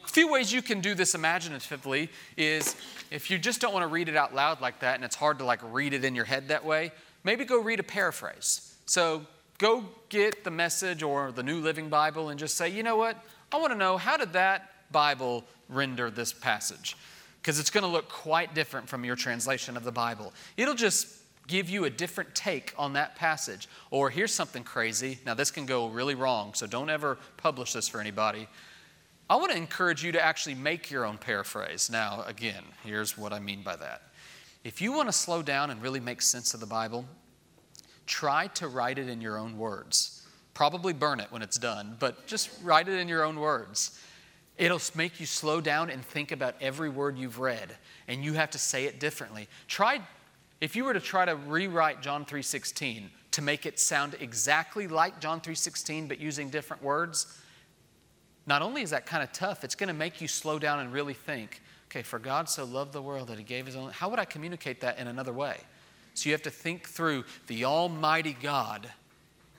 A few ways you can do this imaginatively is if you just don't want to read it out loud like that and it's hard to like read it in your head that way, maybe go read a paraphrase. So go get the message or the New Living Bible and just say, you know what? I want to know how did that Bible render this passage? Because it's going to look quite different from your translation of the Bible. It'll just give you a different take on that passage. Or here's something crazy. Now, this can go really wrong, so don't ever publish this for anybody. I want to encourage you to actually make your own paraphrase. Now, again, here's what I mean by that. If you want to slow down and really make sense of the Bible, try to write it in your own words. Probably burn it when it's done, but just write it in your own words. It'll make you slow down and think about every word you've read, and you have to say it differently. Try if you were to try to rewrite John 3:16 to make it sound exactly like John 3:16 but using different words, not only is that kind of tough, it's going to make you slow down and really think, okay, for God so loved the world that he gave his own, how would I communicate that in another way? So you have to think through the almighty God.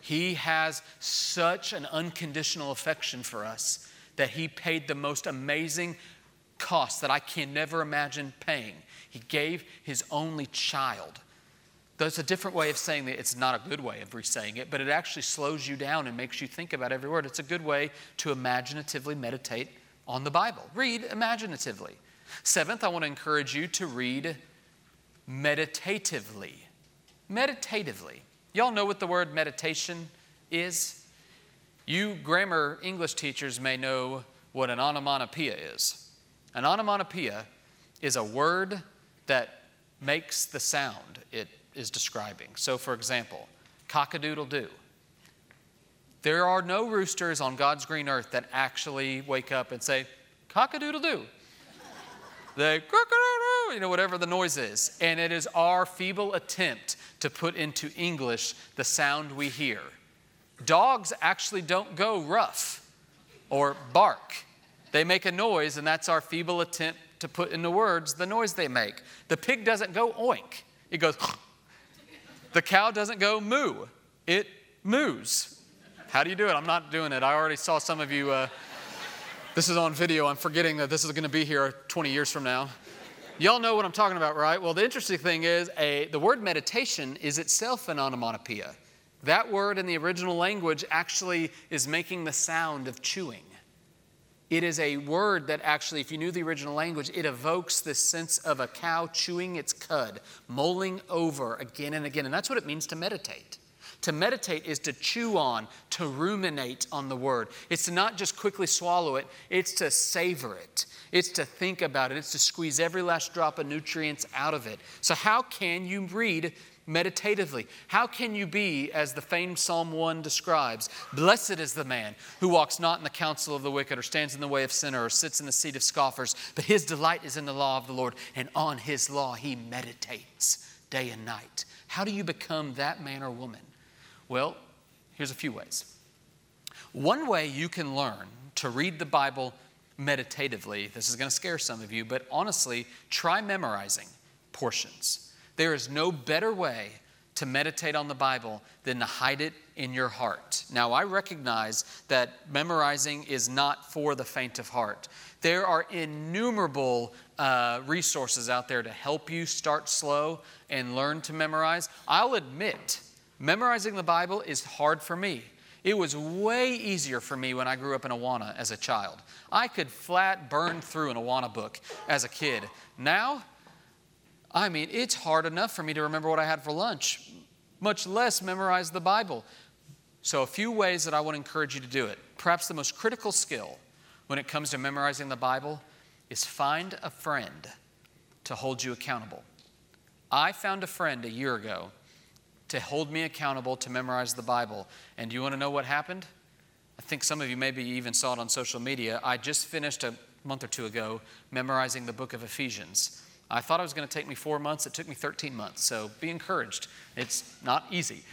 He has such an unconditional affection for us that he paid the most amazing cost that I can never imagine paying he gave his only child. That's a different way of saying that. It's not a good way of resaying it, but it actually slows you down and makes you think about every word. It's a good way to imaginatively meditate on the Bible. Read imaginatively. Seventh, I want to encourage you to read meditatively. Meditatively. Y'all know what the word meditation is? You grammar English teachers may know what an onomatopoeia is. An onomatopoeia is a word that makes the sound it is describing. So, for example, cock-a-doodle doo. There are no roosters on God's green earth that actually wake up and say, cock-a-doodle doo. They, cock-a-doodle, you know, whatever the noise is. And it is our feeble attempt to put into English the sound we hear. Dogs actually don't go rough or bark. They make a noise, and that's our feeble attempt to put into words the noise they make. The pig doesn't go oink, it goes. the cow doesn't go moo, it moos. How do you do it? I'm not doing it. I already saw some of you. Uh, this is on video. I'm forgetting that this is going to be here 20 years from now. Y'all know what I'm talking about, right? Well, the interesting thing is a, the word meditation is itself an onomatopoeia. That word in the original language actually is making the sound of chewing. It is a word that actually, if you knew the original language, it evokes this sense of a cow chewing its cud, mulling over again and again. And that's what it means to meditate. To meditate is to chew on, to ruminate on the word. It's to not just quickly swallow it, it's to savor it. It's to think about it. It's to squeeze every last drop of nutrients out of it. So, how can you read meditatively. How can you be, as the famed Psalm 1 describes, blessed is the man who walks not in the counsel of the wicked, or stands in the way of sinner, or sits in the seat of scoffers, but his delight is in the law of the Lord, and on his law he meditates day and night. How do you become that man or woman? Well, here's a few ways. One way you can learn to read the Bible meditatively, this is going to scare some of you, but honestly, try memorizing portions. There is no better way to meditate on the Bible than to hide it in your heart. Now, I recognize that memorizing is not for the faint of heart. There are innumerable uh, resources out there to help you start slow and learn to memorize. I'll admit, memorizing the Bible is hard for me. It was way easier for me when I grew up in Awana as a child. I could flat burn through an Awana book as a kid. Now, I mean, it's hard enough for me to remember what I had for lunch, much less memorize the Bible. So, a few ways that I want to encourage you to do it. Perhaps the most critical skill when it comes to memorizing the Bible is find a friend to hold you accountable. I found a friend a year ago to hold me accountable to memorize the Bible. And do you want to know what happened? I think some of you maybe even saw it on social media. I just finished a month or two ago memorizing the book of Ephesians. I thought it was going to take me four months. It took me 13 months. So be encouraged. It's not easy.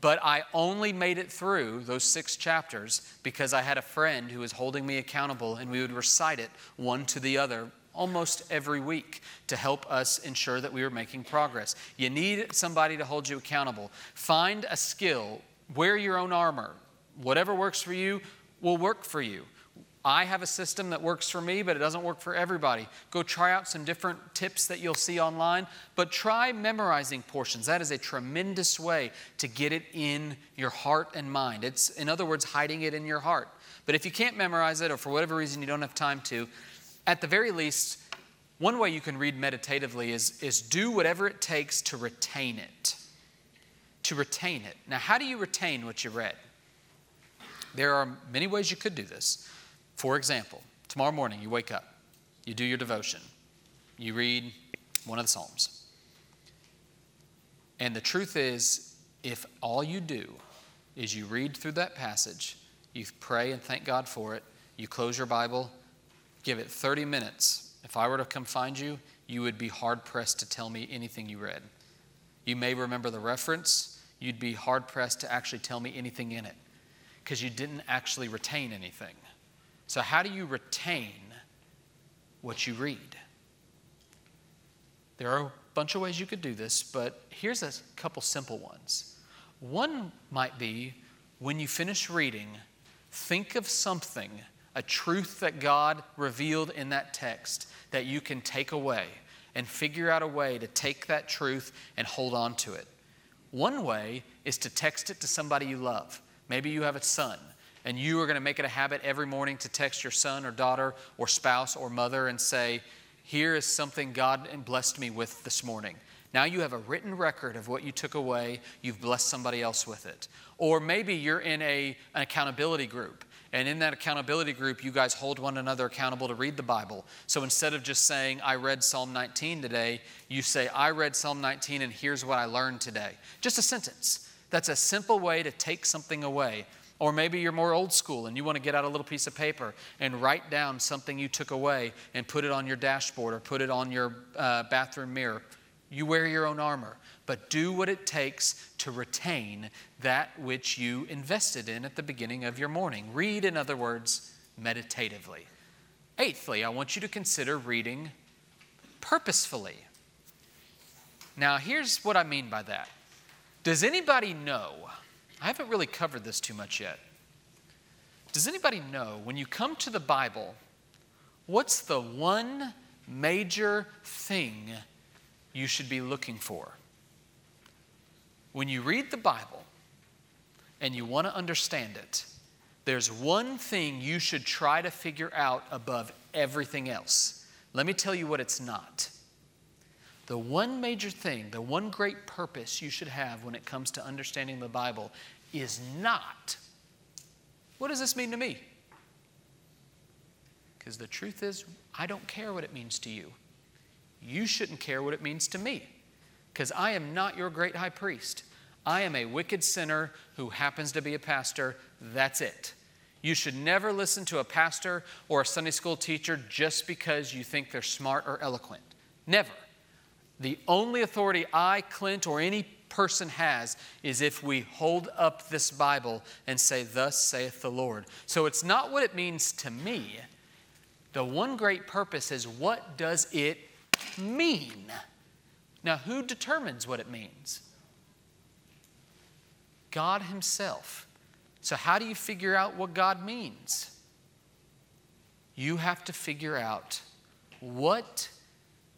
But I only made it through those six chapters because I had a friend who was holding me accountable, and we would recite it one to the other almost every week to help us ensure that we are making progress. You need somebody to hold you accountable. Find a skill wear your own armor. Whatever works for you will work for you. I have a system that works for me, but it doesn't work for everybody. Go try out some different tips that you'll see online, but try memorizing portions. That is a tremendous way to get it in your heart and mind. It's, in other words, hiding it in your heart. But if you can't memorize it, or for whatever reason you don't have time to, at the very least, one way you can read meditatively is, is do whatever it takes to retain it. To retain it. Now, how do you retain what you read? There are many ways you could do this. For example, tomorrow morning you wake up, you do your devotion, you read one of the Psalms. And the truth is, if all you do is you read through that passage, you pray and thank God for it, you close your Bible, give it 30 minutes. If I were to come find you, you would be hard pressed to tell me anything you read. You may remember the reference, you'd be hard pressed to actually tell me anything in it because you didn't actually retain anything. So, how do you retain what you read? There are a bunch of ways you could do this, but here's a couple simple ones. One might be when you finish reading, think of something, a truth that God revealed in that text that you can take away and figure out a way to take that truth and hold on to it. One way is to text it to somebody you love. Maybe you have a son and you are going to make it a habit every morning to text your son or daughter or spouse or mother and say, Here is something God blessed me with this morning. Now you have a written record of what you took away. You've blessed somebody else with it. Or maybe you're in a, an accountability group. And in that accountability group, you guys hold one another accountable to read the Bible. So instead of just saying, I read Psalm 19 today, you say, I read Psalm 19 and here's what I learned today. Just a sentence. That's a simple way to take something away. Or maybe you're more old school and you want to get out a little piece of paper and write down something you took away and put it on your dashboard or put it on your uh, bathroom mirror. You wear your own armor, but do what it takes to retain that which you invested in at the beginning of your morning. Read, in other words, meditatively. Eighthly, I want you to consider reading purposefully. Now, here's what I mean by that. Does anybody know? I haven't really covered this too much yet. Does anybody know when you come to the Bible, what's the one major thing you should be looking for? When you read the Bible and you want to understand it, there's one thing you should try to figure out above everything else. Let me tell you what it's not. The one major thing, the one great purpose you should have when it comes to understanding the Bible is not what does this mean to me? Because the truth is, I don't care what it means to you. You shouldn't care what it means to me. Because I am not your great high priest. I am a wicked sinner who happens to be a pastor. That's it. You should never listen to a pastor or a Sunday school teacher just because you think they're smart or eloquent. Never. The only authority I, Clint, or any person has is if we hold up this Bible and say, Thus saith the Lord. So it's not what it means to me. The one great purpose is what does it mean? Now, who determines what it means? God Himself. So, how do you figure out what God means? You have to figure out what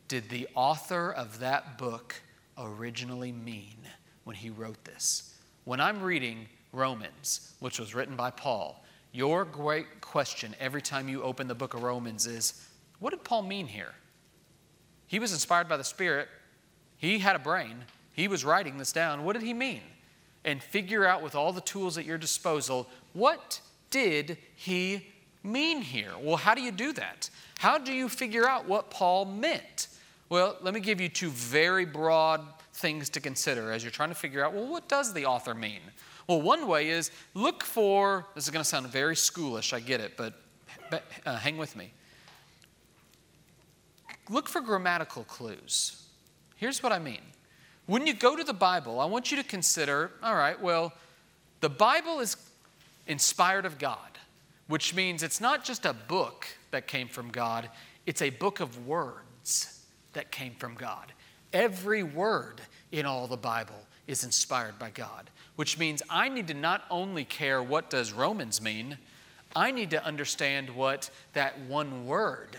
did the author of that book originally mean when he wrote this? When I'm reading Romans, which was written by Paul, your great question every time you open the book of Romans is what did Paul mean here? He was inspired by the Spirit, he had a brain, he was writing this down. What did he mean? And figure out with all the tools at your disposal what did he mean here? Well, how do you do that? How do you figure out what Paul meant? Well, let me give you two very broad things to consider as you're trying to figure out well, what does the author mean? Well, one way is look for, this is going to sound very schoolish, I get it, but uh, hang with me. Look for grammatical clues. Here's what I mean. When you go to the Bible, I want you to consider all right, well, the Bible is inspired of God, which means it's not just a book that came from God, it's a book of words that came from God. Every word in all the Bible is inspired by God, which means I need to not only care what does Romans mean, I need to understand what that one word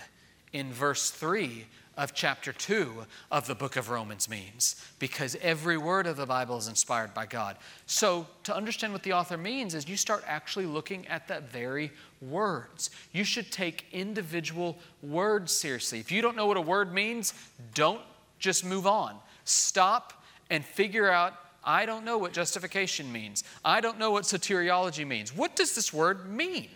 in verse 3 of chapter 2 of the book of Romans means, because every word of the Bible is inspired by God. So, to understand what the author means is you start actually looking at that very words. You should take individual words seriously. If you don't know what a word means, don't just move on. Stop and figure out I don't know what justification means. I don't know what soteriology means. What does this word mean?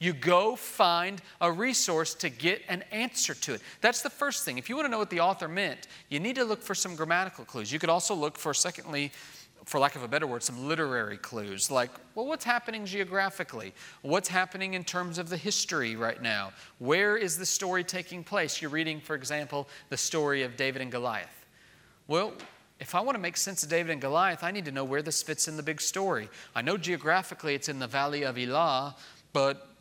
You go find a resource to get an answer to it. That's the first thing. If you want to know what the author meant, you need to look for some grammatical clues. You could also look for, secondly, for lack of a better word, some literary clues like, well, what's happening geographically? What's happening in terms of the history right now? Where is the story taking place? You're reading, for example, the story of David and Goliath. Well, if I want to make sense of David and Goliath, I need to know where this fits in the big story. I know geographically it's in the valley of Elah, but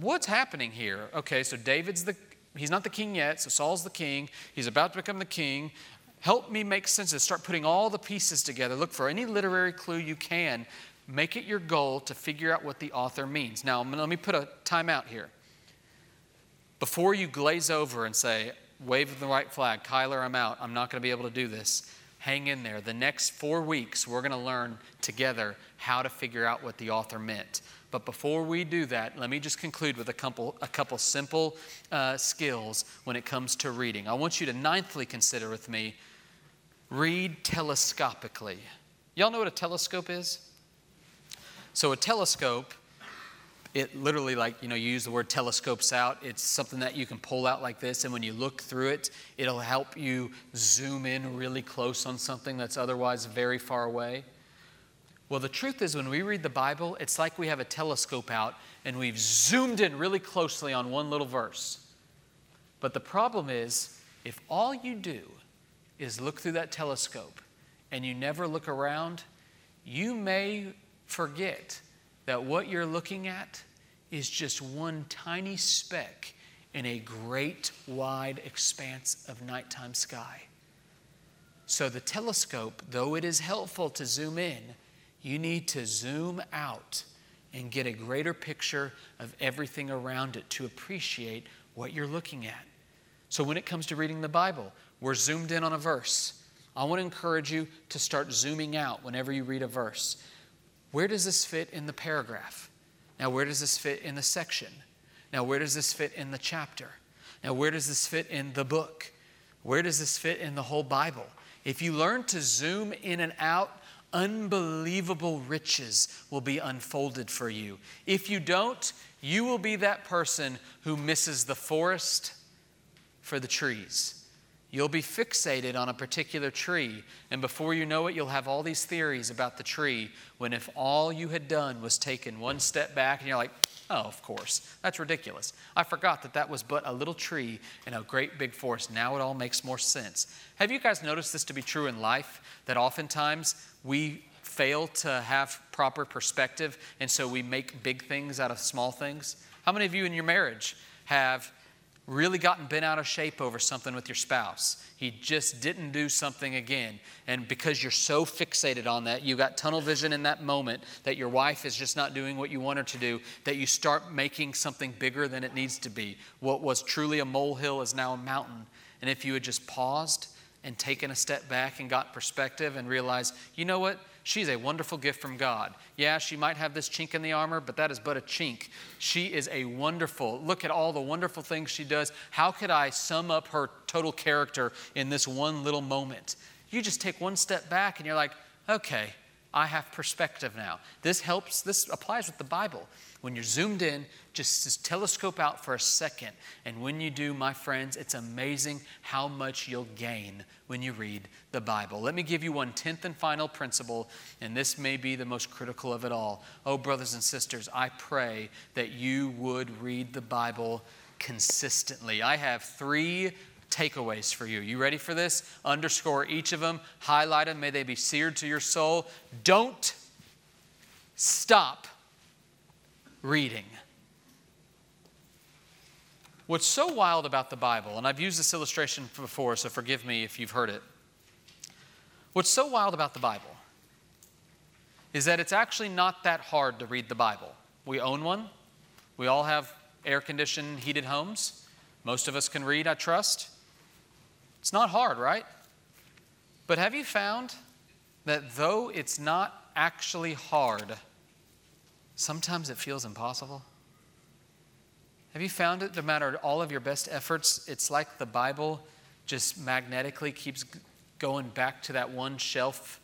what's happening here? Okay, so David's the he's not the king yet, so Saul's the king. He's about to become the king. Help me make sense of Start putting all the pieces together. Look for any literary clue you can. Make it your goal to figure out what the author means. Now, let me put a timeout here. Before you glaze over and say, wave the white flag, Kyler, I'm out, I'm not going to be able to do this, hang in there. The next four weeks, we're going to learn together how to figure out what the author meant. But before we do that, let me just conclude with a couple, a couple simple uh, skills when it comes to reading. I want you to ninthly consider with me read telescopically. Y'all know what a telescope is? So, a telescope, it literally, like, you know, you use the word telescopes out. It's something that you can pull out like this, and when you look through it, it'll help you zoom in really close on something that's otherwise very far away. Well, the truth is, when we read the Bible, it's like we have a telescope out and we've zoomed in really closely on one little verse. But the problem is, if all you do is look through that telescope and you never look around, you may forget that what you're looking at is just one tiny speck in a great wide expanse of nighttime sky. So the telescope, though it is helpful to zoom in, you need to zoom out and get a greater picture of everything around it to appreciate what you're looking at. So, when it comes to reading the Bible, we're zoomed in on a verse. I want to encourage you to start zooming out whenever you read a verse. Where does this fit in the paragraph? Now, where does this fit in the section? Now, where does this fit in the chapter? Now, where does this fit in the book? Where does this fit in the whole Bible? If you learn to zoom in and out unbelievable riches will be unfolded for you. If you don't, you will be that person who misses the forest for the trees. You'll be fixated on a particular tree, and before you know it, you'll have all these theories about the tree. When if all you had done was taken one step back, and you're like, oh, of course, that's ridiculous. I forgot that that was but a little tree in a great big forest. Now it all makes more sense. Have you guys noticed this to be true in life? That oftentimes we fail to have proper perspective, and so we make big things out of small things? How many of you in your marriage have really gotten bent out of shape over something with your spouse. He just didn't do something again. And because you're so fixated on that, you got tunnel vision in that moment that your wife is just not doing what you want her to do, that you start making something bigger than it needs to be. What was truly a molehill is now a mountain. And if you had just paused and taken a step back and got perspective and realized, you know what? She's a wonderful gift from God. Yeah, she might have this chink in the armor, but that is but a chink. She is a wonderful, look at all the wonderful things she does. How could I sum up her total character in this one little moment? You just take one step back and you're like, okay, I have perspective now. This helps, this applies with the Bible. When you're zoomed in, just, just telescope out for a second. And when you do, my friends, it's amazing how much you'll gain when you read the Bible. Let me give you one tenth and final principle, and this may be the most critical of it all. Oh, brothers and sisters, I pray that you would read the Bible consistently. I have three takeaways for you. You ready for this? Underscore each of them, highlight them, may they be seared to your soul. Don't stop reading. What's so wild about the Bible, and I've used this illustration before, so forgive me if you've heard it. What's so wild about the Bible is that it's actually not that hard to read the Bible. We own one, we all have air conditioned, heated homes. Most of us can read, I trust. It's not hard, right? But have you found that though it's not actually hard, sometimes it feels impossible? Have you found it no matter all of your best efforts, it's like the Bible just magnetically keeps going back to that one shelf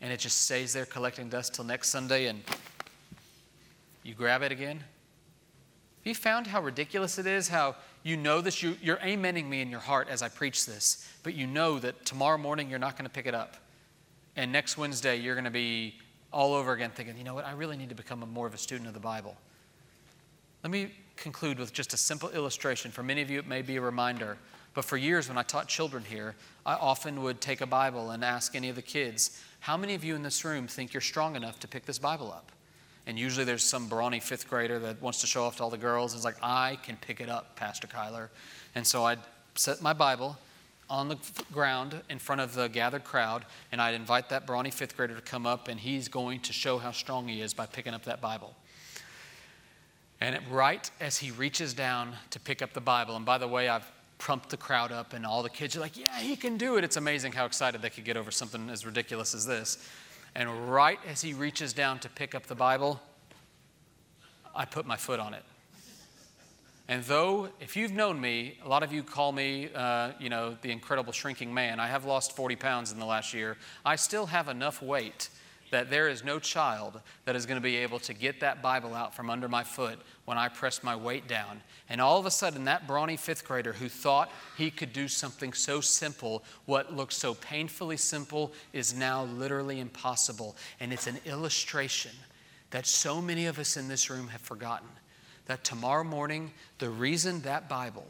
and it just stays there collecting dust till next Sunday and you grab it again? Have you found how ridiculous it is? How you know this? You, you're amening me in your heart as I preach this, but you know that tomorrow morning you're not going to pick it up. And next Wednesday you're going to be all over again thinking, you know what, I really need to become a more of a student of the Bible. Let me conclude with just a simple illustration. For many of you, it may be a reminder. But for years, when I taught children here, I often would take a Bible and ask any of the kids, How many of you in this room think you're strong enough to pick this Bible up? And usually there's some brawny fifth grader that wants to show off to all the girls. And it's like, I can pick it up, Pastor Kyler. And so I'd set my Bible on the ground in front of the gathered crowd, and I'd invite that brawny fifth grader to come up, and he's going to show how strong he is by picking up that Bible. And right as he reaches down to pick up the Bible, and by the way, I've pumped the crowd up, and all the kids are like, Yeah, he can do it. It's amazing how excited they could get over something as ridiculous as this. And right as he reaches down to pick up the Bible, I put my foot on it. And though, if you've known me, a lot of you call me, uh, you know, the incredible shrinking man. I have lost 40 pounds in the last year. I still have enough weight that there is no child that is going to be able to get that Bible out from under my foot when I press my weight down. And all of a sudden, that brawny fifth grader who thought he could do something so simple, what looked so painfully simple, is now literally impossible. And it's an illustration that so many of us in this room have forgotten that tomorrow morning, the reason that Bible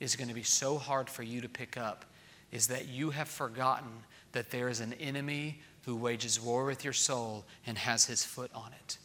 is going to be so hard for you to pick up is that you have forgotten that there is an enemy who wages war with your soul and has his foot on it.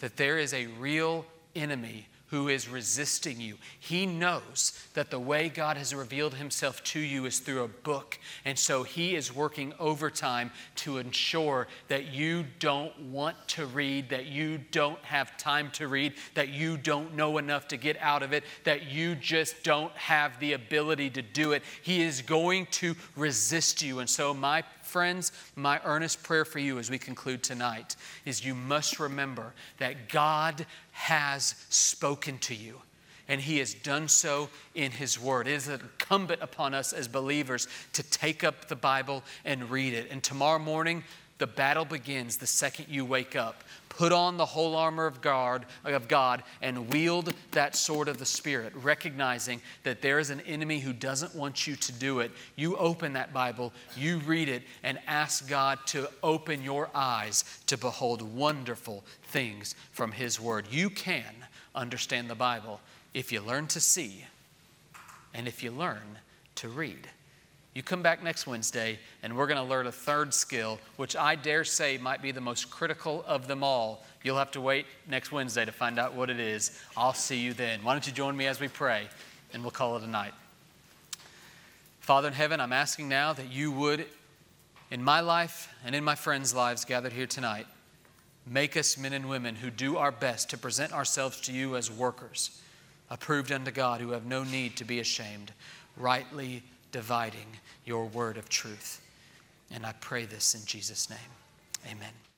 That there is a real enemy who is resisting you. He knows that the way God has revealed himself to you is through a book. And so he is working overtime to ensure that you don't want to read, that you don't have time to read, that you don't know enough to get out of it, that you just don't have the ability to do it. He is going to resist you. And so, my friends, my earnest prayer for you as we conclude tonight is you must remember that God has spoken to you. And he has done so in his word. It is incumbent upon us as believers to take up the Bible and read it. And tomorrow morning, the battle begins the second you wake up. Put on the whole armor of God, of God and wield that sword of the Spirit, recognizing that there is an enemy who doesn't want you to do it. You open that Bible, you read it, and ask God to open your eyes to behold wonderful things from His Word. You can understand the Bible if you learn to see and if you learn to read. You come back next Wednesday, and we're going to learn a third skill, which I dare say might be the most critical of them all. You'll have to wait next Wednesday to find out what it is. I'll see you then. Why don't you join me as we pray, and we'll call it a night. Father in heaven, I'm asking now that you would, in my life and in my friends' lives gathered here tonight, make us men and women who do our best to present ourselves to you as workers, approved unto God, who have no need to be ashamed, rightly dividing your word of truth. And I pray this in Jesus' name. Amen.